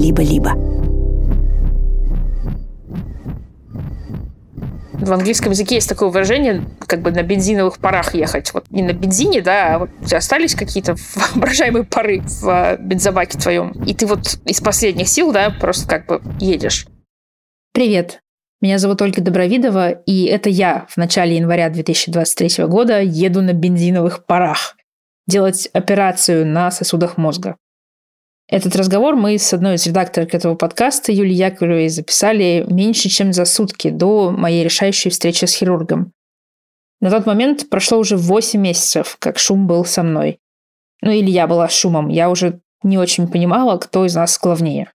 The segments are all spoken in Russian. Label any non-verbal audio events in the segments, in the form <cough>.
либо-либо. В английском языке есть такое выражение, как бы на бензиновых парах ехать. Вот не на бензине, да, а вот у тебя остались какие-то воображаемые пары в бензобаке твоем. И ты вот из последних сил, да, просто как бы едешь. Привет. Меня зовут Ольга Добровидова, и это я в начале января 2023 года еду на бензиновых парах делать операцию на сосудах мозга. Этот разговор мы с одной из редакторов этого подкаста, Юлией Яковлевой, записали меньше, чем за сутки до моей решающей встречи с хирургом. На тот момент прошло уже 8 месяцев, как шум был со мной. Ну или я была шумом, я уже не очень понимала, кто из нас главнее.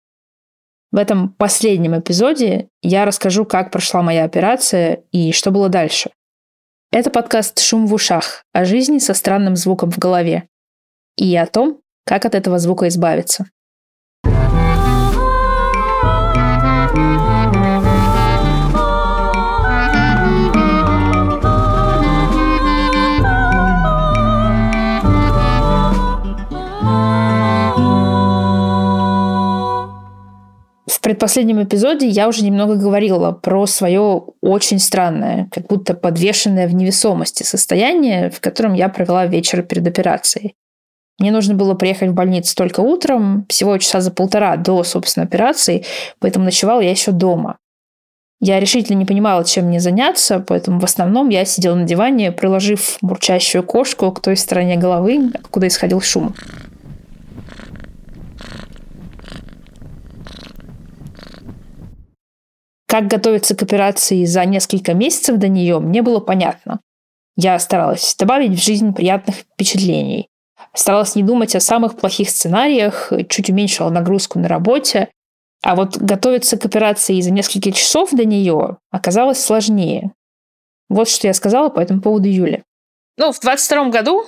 В этом последнем эпизоде я расскажу, как прошла моя операция и что было дальше. Это подкаст «Шум в ушах» о жизни со странным звуком в голове и о том, как от этого звука избавиться? Предпоследнем эпизоде я уже немного говорила про свое очень странное, как будто подвешенное в невесомости состояние, в котором я провела вечер перед операцией. Мне нужно было приехать в больницу только утром, всего часа за полтора до, собственно, операции, поэтому ночевал я еще дома. Я решительно не понимала, чем мне заняться, поэтому в основном я сидела на диване, приложив бурчащую кошку к той стороне головы, откуда исходил шум. Как готовиться к операции за несколько месяцев до нее, мне было понятно. Я старалась добавить в жизнь приятных впечатлений. Старалась не думать о самых плохих сценариях, чуть уменьшила нагрузку на работе. А вот готовиться к операции за несколько часов до нее оказалось сложнее. Вот что я сказала по этому поводу Юле. Ну, в 22 году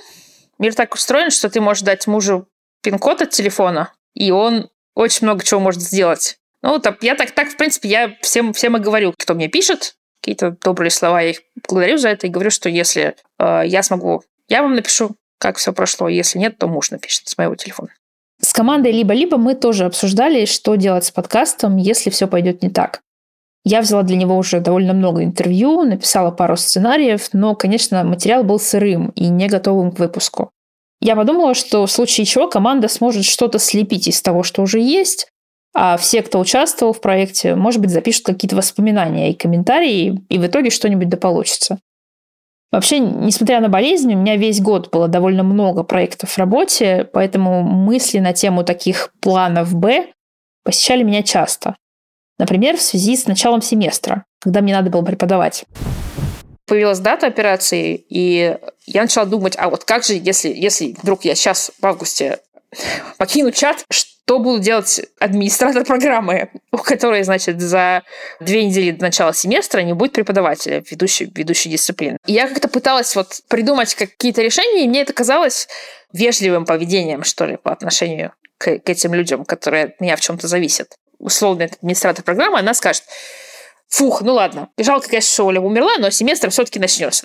мир так устроен, что ты можешь дать мужу пин-код от телефона, и он очень много чего может сделать. Ну, так, я так, так, в принципе, я всем, всем и говорю, кто мне пишет, какие-то добрые слова, я их благодарю за это и говорю, что если э, я смогу, я вам напишу, как все прошло. Если нет, то муж напишет с моего телефона. С командой «Либо-либо» мы тоже обсуждали, что делать с подкастом, если все пойдет не так. Я взяла для него уже довольно много интервью, написала пару сценариев, но, конечно, материал был сырым и не готовым к выпуску. Я подумала, что в случае чего команда сможет что-то слепить из того, что уже есть, а все, кто участвовал в проекте, может быть, запишут какие-то воспоминания и комментарии, и в итоге что-нибудь да получится. Вообще, несмотря на болезнь, у меня весь год было довольно много проектов в работе, поэтому мысли на тему таких планов «Б» посещали меня часто. Например, в связи с началом семестра, когда мне надо было преподавать. Появилась дата операции, и я начала думать, а вот как же, если, если вдруг я сейчас в августе покину чат, что буду делать администратор программы, <laughs> у которой, значит, за две недели до начала семестра не будет преподавателя, ведущей, ведущей дисциплины. И я как-то пыталась вот придумать какие-то решения, и мне это казалось вежливым поведением, что ли, по отношению к, к этим людям, которые от меня в чем-то зависят. Условно, администратор программы, она скажет, фух, ну ладно, жалко, конечно, что Оля умерла, но семестр все-таки начнется.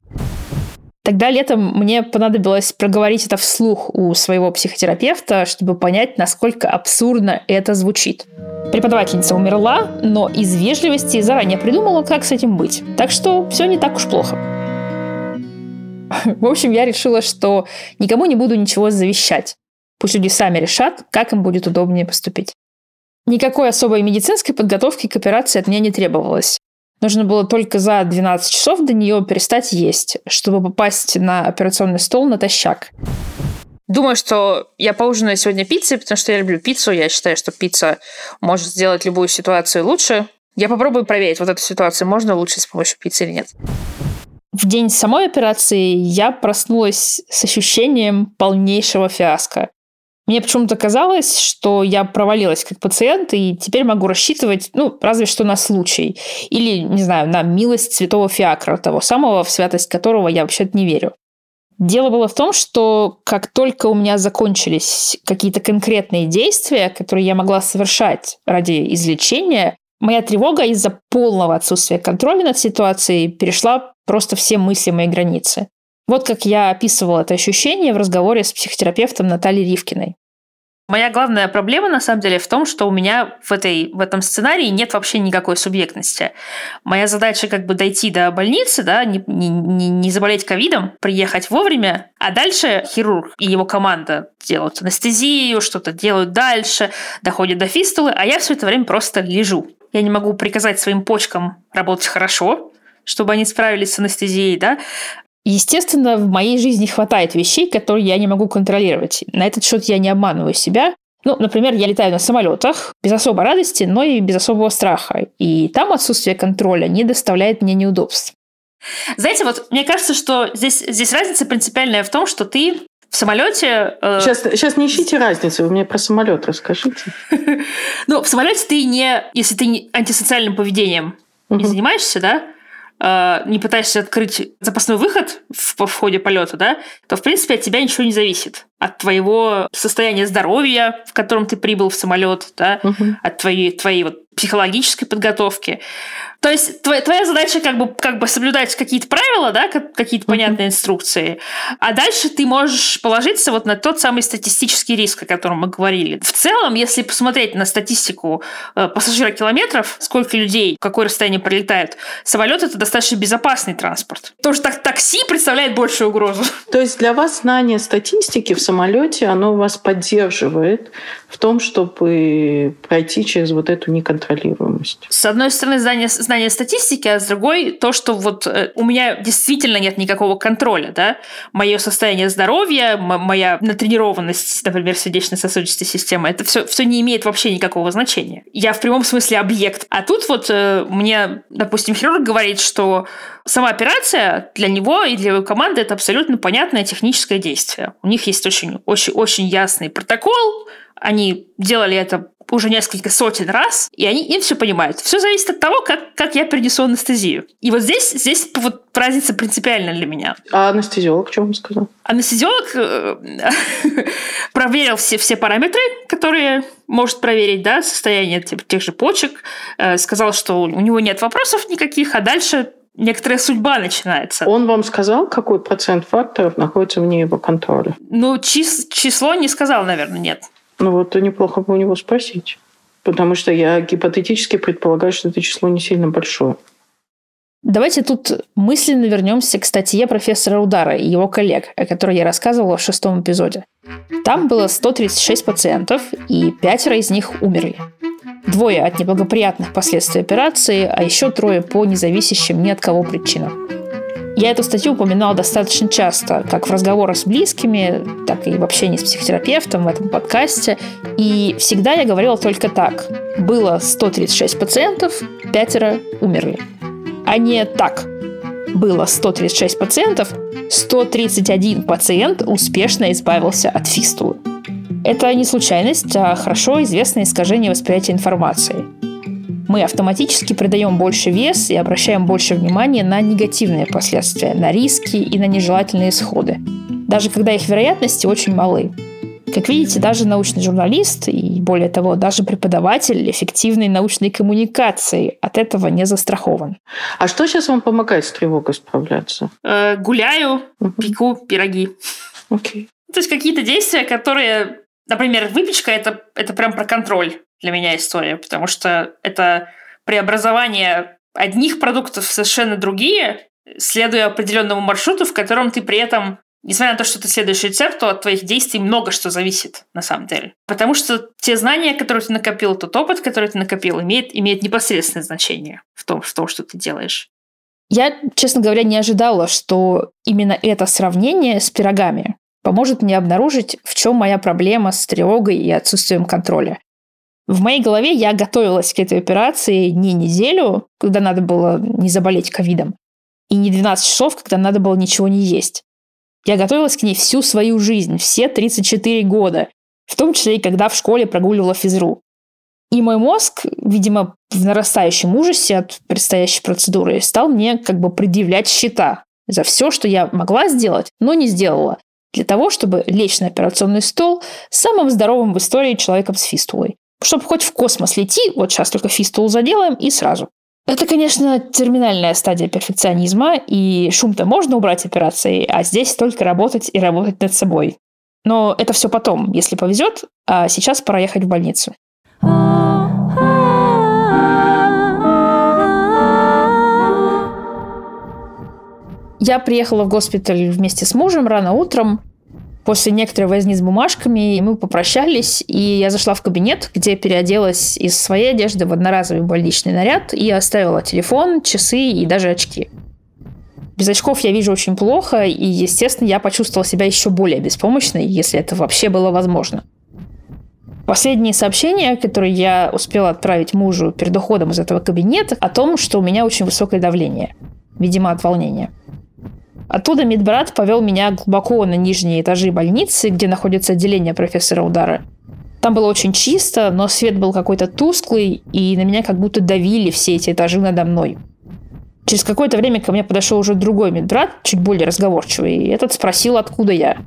Тогда летом мне понадобилось проговорить это вслух у своего психотерапевта, чтобы понять, насколько абсурдно это звучит. Преподавательница умерла, но из вежливости заранее придумала, как с этим быть. Так что все не так уж плохо. В общем, я решила, что никому не буду ничего завещать. Пусть люди сами решат, как им будет удобнее поступить. Никакой особой медицинской подготовки к операции от меня не требовалось. Нужно было только за 12 часов до нее перестать есть, чтобы попасть на операционный стол натощак. Думаю, что я поужинаю сегодня пиццей, потому что я люблю пиццу. Я считаю, что пицца может сделать любую ситуацию лучше. Я попробую проверить, вот эту ситуацию можно улучшить с помощью пиццы или нет. В день самой операции я проснулась с ощущением полнейшего фиаско. Мне почему-то казалось, что я провалилась как пациент, и теперь могу рассчитывать, ну, разве что на случай. Или, не знаю, на милость святого Фиакра, того самого, в святость которого я вообще-то не верю. Дело было в том, что как только у меня закончились какие-то конкретные действия, которые я могла совершать ради излечения, моя тревога из-за полного отсутствия контроля над ситуацией перешла просто все мыслимые границы. Вот как я описывала это ощущение в разговоре с психотерапевтом Натальей Ривкиной. Моя главная проблема, на самом деле, в том, что у меня в, этой, в этом сценарии нет вообще никакой субъектности. Моя задача как бы дойти до больницы, да, не, не, не заболеть ковидом, приехать вовремя, а дальше хирург и его команда делают анестезию, что-то делают дальше, доходят до фистулы, а я все это время просто лежу. Я не могу приказать своим почкам работать хорошо, чтобы они справились с анестезией, да, Естественно, в моей жизни хватает вещей, которые я не могу контролировать. На этот счет я не обманываю себя. Ну, например, я летаю на самолетах без особой радости, но и без особого страха. И там отсутствие контроля не доставляет мне неудобств. Знаете, вот мне кажется, что здесь, здесь разница принципиальная в том, что ты в самолете... Э... Сейчас, сейчас не ищите разницы, вы мне про самолет расскажите. <laughs> Ну, в самолете ты не, если ты антисоциальным поведением не занимаешься, да, не пытаешься открыть запасной выход в, в ходе полета, да, то, в принципе, от тебя ничего не зависит. От твоего состояния здоровья, в котором ты прибыл в самолет, да, угу. от твоей, твоей вот психологической подготовки. То есть твоя, твоя задача как бы, как бы соблюдать какие-то правила, да, какие-то понятные инструкции, а дальше ты можешь положиться вот на тот самый статистический риск, о котором мы говорили. В целом, если посмотреть на статистику э, пассажирокилометров, сколько людей, какое расстояние пролетают, самолет это достаточно безопасный транспорт. Тоже так такси представляет большую угрозу. <laughs> То есть для вас знание статистики в самолете, оно вас поддерживает в том, чтобы пройти через вот эту неконтролируемость. С одной стороны, знание, знание статистики, а с другой то, что вот э, у меня действительно нет никакого контроля, да, мое состояние здоровья, моя натренированность, например, сердечно-сосудистой системы, это все, все не имеет вообще никакого значения. Я в прямом смысле объект. А тут вот э, мне, допустим, хирург говорит, что сама операция для него и для его команды это абсолютно понятное техническое действие. У них есть очень, очень, очень ясный протокол, они делали это уже несколько сотен раз, и они им все понимают. Все зависит от того, как, как я перенесу анестезию. И вот здесь, здесь вот разница принципиальна для меня. А анестезиолог что вам сказал? Анестезиолог э, <laughs> проверил все, все параметры, которые может проверить, да, состояние тех, тех же почек, э, сказал, что у него нет вопросов никаких, а дальше некоторая судьба начинается. Он вам сказал, какой процент факторов находится вне его контроля? Ну, чис число не сказал, наверное, нет. Ну вот неплохо бы у него спросить. Потому что я гипотетически предполагаю, что это число не сильно большое. Давайте тут мысленно вернемся к статье профессора Удара и его коллег, о которой я рассказывала в шестом эпизоде. Там было 136 пациентов, и пятеро из них умерли. Двое от неблагоприятных последствий операции, а еще трое по независящим ни от кого причинам. Я эту статью упоминала достаточно часто, как в разговорах с близкими, так и в общении с психотерапевтом в этом подкасте. И всегда я говорила только так. Было 136 пациентов, пятеро умерли. А не так. Было 136 пациентов, 131 пациент успешно избавился от фистулы. Это не случайность, а хорошо известное искажение восприятия информации мы автоматически придаем больше вес и обращаем больше внимания на негативные последствия, на риски и на нежелательные исходы, даже когда их вероятности очень малы. Как видите, даже научный журналист и, более того, даже преподаватель эффективной научной коммуникации от этого не застрахован. А что сейчас вам помогает с тревогой справляться? Э, гуляю, угу. пеку пироги. Окей. То есть какие-то действия, которые, например, выпечка это, это прям про контроль для меня история, потому что это преобразование одних продуктов в совершенно другие, следуя определенному маршруту, в котором ты при этом Несмотря на то, что ты следуешь рецепту, от твоих действий много что зависит на самом деле. Потому что те знания, которые ты накопил, тот опыт, который ты накопил, имеет, имеет непосредственное значение в том, в том, что ты делаешь. Я, честно говоря, не ожидала, что именно это сравнение с пирогами поможет мне обнаружить, в чем моя проблема с тревогой и отсутствием контроля. В моей голове я готовилась к этой операции не неделю, когда надо было не заболеть ковидом, и не 12 часов, когда надо было ничего не есть. Я готовилась к ней всю свою жизнь, все 34 года, в том числе и когда в школе прогуливала физру. И мой мозг, видимо, в нарастающем ужасе от предстоящей процедуры, стал мне как бы предъявлять счета за все, что я могла сделать, но не сделала, для того, чтобы лечь на операционный стол самым здоровым в истории человеком с фистулой чтобы хоть в космос лети, вот сейчас только фистул заделаем и сразу. Это, конечно, терминальная стадия перфекционизма, и шум-то можно убрать операцией, а здесь только работать и работать над собой. Но это все потом, если повезет, а сейчас пора ехать в больницу. Я приехала в госпиталь вместе с мужем рано утром. После некоторой возни с бумажками мы попрощались, и я зашла в кабинет, где переоделась из своей одежды в одноразовый больничный наряд и оставила телефон, часы и даже очки. Без очков я вижу очень плохо, и, естественно, я почувствовала себя еще более беспомощной, если это вообще было возможно. Последние сообщения, которые я успела отправить мужу перед уходом из этого кабинета, о том, что у меня очень высокое давление, видимо, от волнения – Оттуда медбрат повел меня глубоко на нижние этажи больницы, где находится отделение профессора Удара. Там было очень чисто, но свет был какой-то тусклый, и на меня как будто давили все эти этажи надо мной. Через какое-то время ко мне подошел уже другой медбрат, чуть более разговорчивый, и этот спросил, откуда я.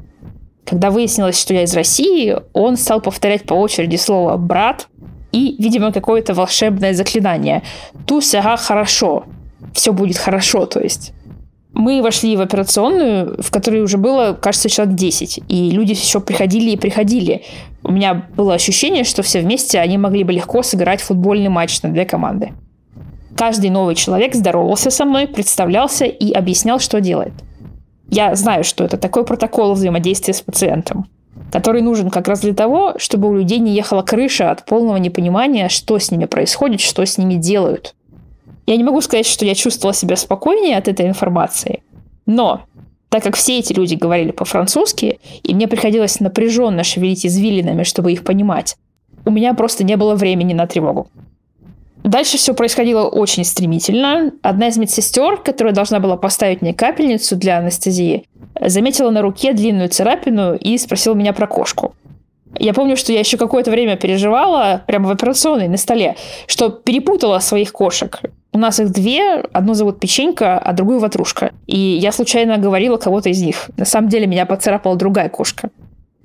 Когда выяснилось, что я из России, он стал повторять по очереди слово «брат» и, видимо, какое-то волшебное заклинание. «Ту сяга хорошо». Все будет хорошо, то есть. Мы вошли в операционную, в которой уже было, кажется, человек 10. И люди еще приходили и приходили. У меня было ощущение, что все вместе они могли бы легко сыграть футбольный матч на две команды. Каждый новый человек здоровался со мной, представлялся и объяснял, что делает. Я знаю, что это такой протокол взаимодействия с пациентом, который нужен как раз для того, чтобы у людей не ехала крыша от полного непонимания, что с ними происходит, что с ними делают. Я не могу сказать, что я чувствовала себя спокойнее от этой информации, но так как все эти люди говорили по-французски, и мне приходилось напряженно шевелить извилинами, чтобы их понимать, у меня просто не было времени на тревогу. Дальше все происходило очень стремительно. Одна из медсестер, которая должна была поставить мне капельницу для анестезии, заметила на руке длинную царапину и спросила меня про кошку. Я помню, что я еще какое-то время переживала прямо в операционной на столе, что перепутала своих кошек. У нас их две, одну зовут Печенька, а другую Ватрушка. И я случайно говорила кого-то из них. На самом деле меня поцарапала другая кошка.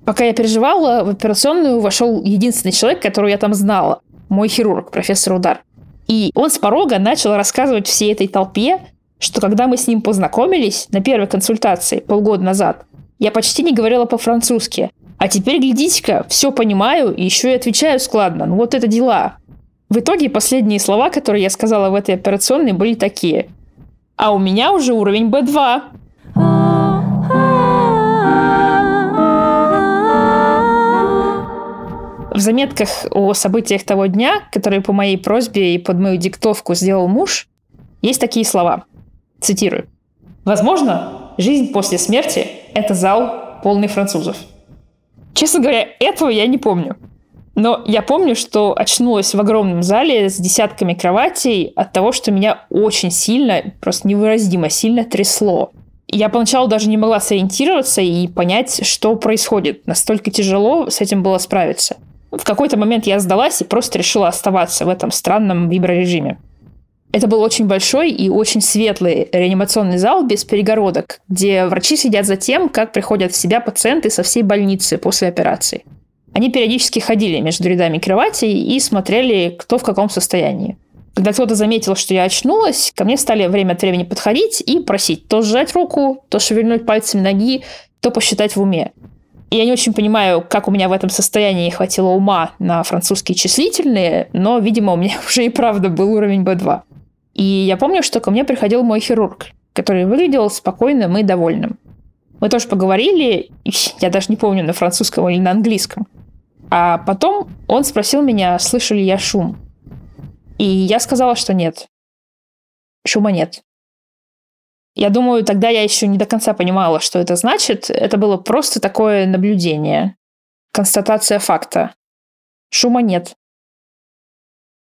Пока я переживала, в операционную вошел единственный человек, которого я там знала. Мой хирург, профессор Удар. И он с порога начал рассказывать всей этой толпе, что когда мы с ним познакомились на первой консультации полгода назад, я почти не говорила по-французски. А теперь, глядите-ка, все понимаю и еще и отвечаю складно. Ну вот это дела. В итоге последние слова, которые я сказала в этой операционной, были такие. А у меня уже уровень B2. В заметках о событиях того дня, которые по моей просьбе и под мою диктовку сделал муж, есть такие слова. Цитирую. «Возможно, жизнь после смерти – это зал, полный французов». Честно говоря, этого я не помню. Но я помню, что очнулась в огромном зале с десятками кроватей от того, что меня очень сильно, просто невыразимо сильно трясло. Я поначалу даже не могла сориентироваться и понять, что происходит. Настолько тяжело с этим было справиться. В какой-то момент я сдалась и просто решила оставаться в этом странном виброрежиме. Это был очень большой и очень светлый реанимационный зал без перегородок, где врачи следят за тем, как приходят в себя пациенты со всей больницы после операции. Они периодически ходили между рядами кроватей и смотрели, кто в каком состоянии. Когда кто-то заметил, что я очнулась, ко мне стали время от времени подходить и просить то сжать руку, то шевельнуть пальцами ноги, то посчитать в уме. И я не очень понимаю, как у меня в этом состоянии хватило ума на французские числительные, но, видимо, у меня <laughs> уже и правда был уровень B2. И я помню, что ко мне приходил мой хирург, который выглядел спокойным и довольным. Мы тоже поговорили, я даже не помню, на французском или на английском. А потом он спросил меня, слышу ли я шум. И я сказала, что нет. Шума нет. Я думаю, тогда я еще не до конца понимала, что это значит. Это было просто такое наблюдение. Констатация факта. Шума нет.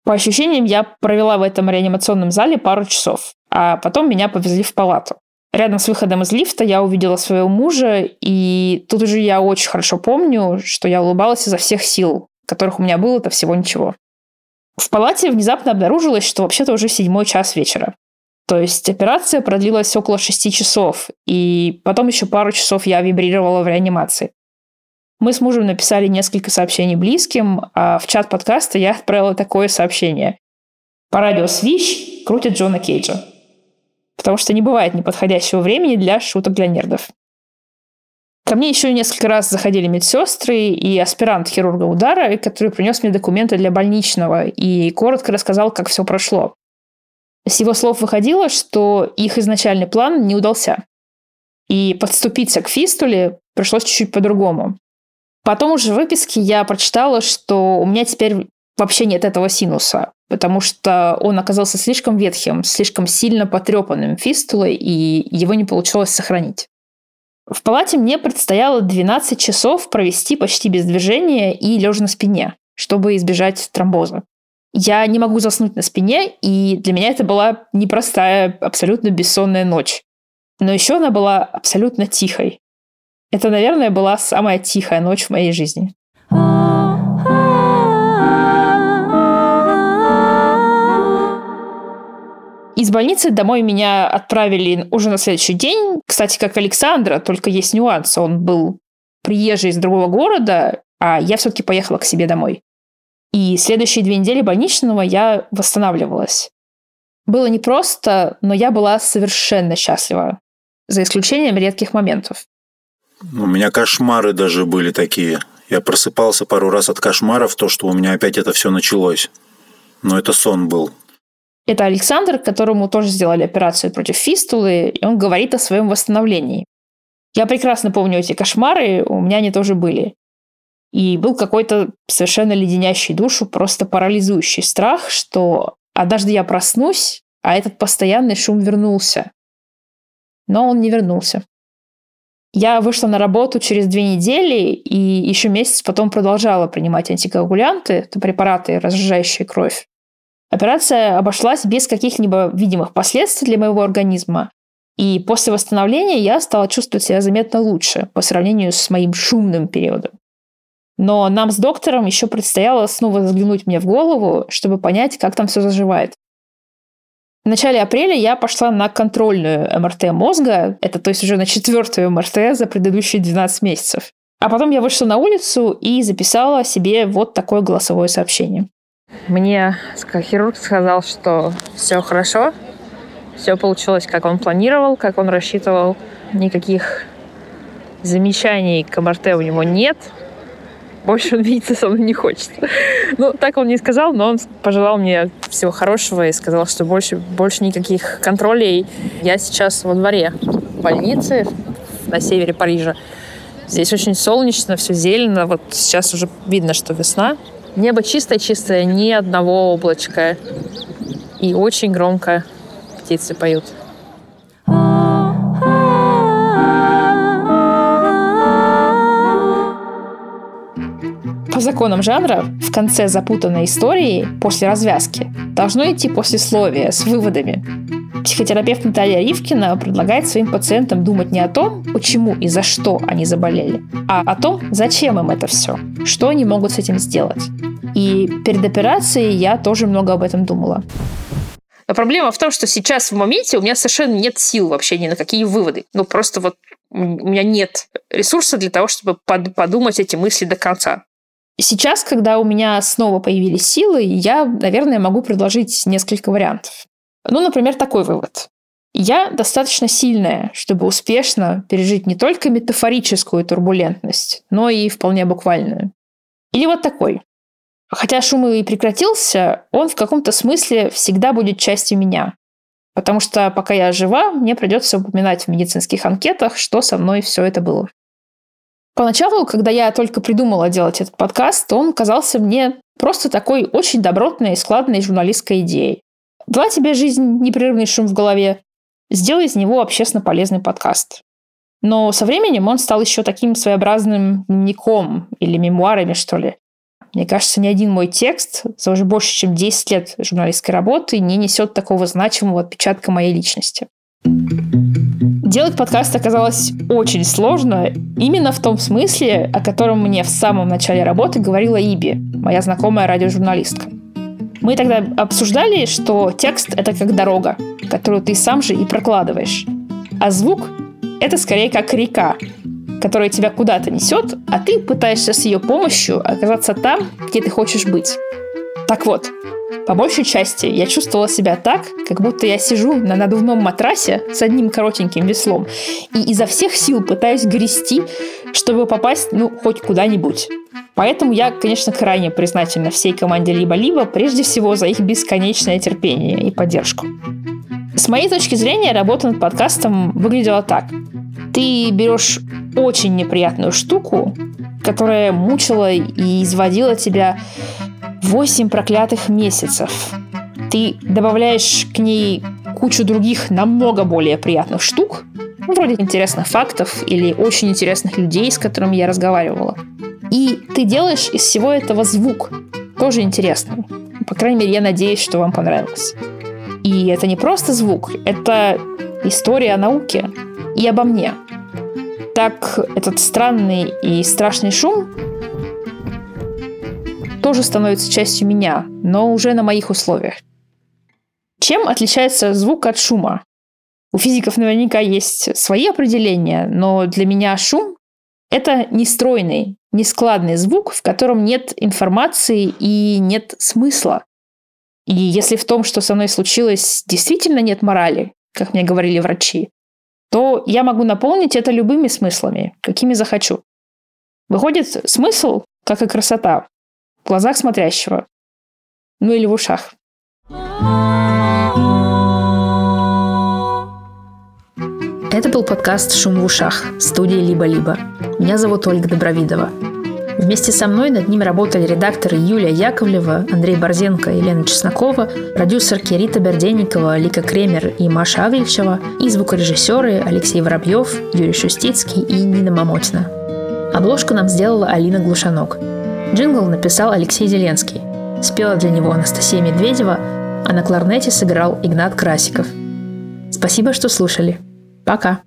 По ощущениям, я провела в этом реанимационном зале пару часов, а потом меня повезли в палату. Рядом с выходом из лифта я увидела своего мужа, и тут уже я очень хорошо помню, что я улыбалась изо всех сил, которых у меня было это всего ничего. В палате внезапно обнаружилось, что вообще-то уже седьмой час вечера. То есть операция продлилась около шести часов, и потом еще пару часов я вибрировала в реанимации. Мы с мужем написали несколько сообщений близким, а в чат подкаста я отправила такое сообщение. По радио Свищ крутит Джона Кейджа потому что не бывает неподходящего времени для шуток для нердов. Ко мне еще несколько раз заходили медсестры и аспирант хирурга удара, который принес мне документы для больничного и коротко рассказал, как все прошло. С его слов выходило, что их изначальный план не удался. И подступиться к фистуле пришлось чуть-чуть по-другому. Потом уже в выписке я прочитала, что у меня теперь вообще нет этого синуса, потому что он оказался слишком ветхим, слишком сильно потрепанным фистулой, и его не получилось сохранить. В палате мне предстояло 12 часов провести почти без движения и лежа на спине, чтобы избежать тромбоза. Я не могу заснуть на спине, и для меня это была непростая, абсолютно бессонная ночь. Но еще она была абсолютно тихой. Это, наверное, была самая тихая ночь в моей жизни. Из больницы домой меня отправили уже на следующий день. Кстати, как Александра, только есть нюанс. Он был приезжий из другого города, а я все-таки поехала к себе домой. И следующие две недели больничного я восстанавливалась. Было непросто, но я была совершенно счастлива, за исключением редких моментов. У меня кошмары даже были такие. Я просыпался пару раз от кошмаров, то, что у меня опять это все началось. Но это сон был. Это Александр, которому тоже сделали операцию против фистулы, и он говорит о своем восстановлении. Я прекрасно помню эти кошмары, у меня они тоже были. И был какой-то совершенно леденящий душу, просто парализующий страх, что однажды я проснусь, а этот постоянный шум вернулся. Но он не вернулся. Я вышла на работу через две недели и еще месяц потом продолжала принимать антикоагулянты, это препараты, разжижающие кровь. Операция обошлась без каких-либо видимых последствий для моего организма. И после восстановления я стала чувствовать себя заметно лучше по сравнению с моим шумным периодом. Но нам с доктором еще предстояло снова заглянуть мне в голову, чтобы понять, как там все заживает. В начале апреля я пошла на контрольную МРТ мозга, это то есть уже на четвертую МРТ за предыдущие 12 месяцев. А потом я вышла на улицу и записала себе вот такое голосовое сообщение. Мне хирург сказал, что все хорошо, все получилось, как он планировал, как он рассчитывал. Никаких замечаний к МРТ у него нет больше он видеться со мной не хочет. Ну, так он не сказал, но он пожелал мне всего хорошего и сказал, что больше, больше никаких контролей. Я сейчас во дворе больницы на севере Парижа. Здесь очень солнечно, все зелено. Вот сейчас уже видно, что весна. Небо чистое-чистое, ни одного облачка. И очень громко птицы поют. Законам жанра, в конце запутанной истории, после развязки, должно идти послесловие с выводами. Психотерапевт Наталья Ривкина предлагает своим пациентам думать не о том, почему и за что они заболели, а о том, зачем им это все, что они могут с этим сделать. И перед операцией я тоже много об этом думала. Но проблема в том, что сейчас в моменте у меня совершенно нет сил вообще ни на какие выводы. Ну, просто вот у меня нет ресурса для того, чтобы подумать эти мысли до конца. Сейчас, когда у меня снова появились силы, я, наверное, могу предложить несколько вариантов. Ну, например, такой вывод. Я достаточно сильная, чтобы успешно пережить не только метафорическую турбулентность, но и вполне буквальную. Или вот такой. Хотя шум и прекратился, он в каком-то смысле всегда будет частью меня. Потому что пока я жива, мне придется упоминать в медицинских анкетах, что со мной все это было. Поначалу, когда я только придумала делать этот подкаст, он казался мне просто такой очень добротной и складной журналистской идеей. Была тебе жизнь непрерывный шум в голове, сделай из него общественно полезный подкаст. Но со временем он стал еще таким своеобразным дневником или мемуарами, что ли. Мне кажется, ни один мой текст за уже больше, чем 10 лет журналистской работы не несет такого значимого отпечатка моей личности. Делать подкаст оказалось очень сложно, именно в том смысле, о котором мне в самом начале работы говорила Иби, моя знакомая радиожурналистка. Мы тогда обсуждали, что текст — это как дорога, которую ты сам же и прокладываешь. А звук — это скорее как река, которая тебя куда-то несет, а ты пытаешься с ее помощью оказаться там, где ты хочешь быть. Так вот, по большей части я чувствовала себя так, как будто я сижу на надувном матрасе с одним коротеньким веслом и изо всех сил пытаюсь грести, чтобы попасть, ну, хоть куда-нибудь. Поэтому я, конечно, крайне признательна всей команде «Либо-либо», прежде всего за их бесконечное терпение и поддержку. С моей точки зрения, работа над подкастом выглядела так. Ты берешь очень неприятную штуку, которая мучила и изводила тебя 8 проклятых месяцев. Ты добавляешь к ней кучу других намного более приятных штук, ну, вроде интересных фактов или очень интересных людей, с которыми я разговаривала. И ты делаешь из всего этого звук, тоже интересный. По крайней мере, я надеюсь, что вам понравилось. И это не просто звук, это история о науке и обо мне. Так этот странный и страшный шум тоже становится частью меня, но уже на моих условиях. Чем отличается звук от шума? У физиков наверняка есть свои определения, но для меня шум — это нестройный, нескладный звук, в котором нет информации и нет смысла. И если в том, что со мной случилось, действительно нет морали, как мне говорили врачи, то я могу наполнить это любыми смыслами, какими захочу. Выходит, смысл, как и красота, в глазах смотрящего. Ну или в ушах. Это был подкаст «Шум в ушах» студии «Либо-либо». Меня зовут Ольга Добровидова. Вместе со мной над ним работали редакторы Юлия Яковлева, Андрей Борзенко, Елена Чеснокова, продюсерки Рита Берденникова, Лика Кремер и Маша Авельчева и звукорежиссеры Алексей Воробьев, Юрий Шустицкий и Нина Мамотина. Обложку нам сделала Алина Глушанок. Джингл написал Алексей Зеленский. Спела для него Анастасия Медведева, а на кларнете сыграл Игнат Красиков. Спасибо, что слушали. Пока.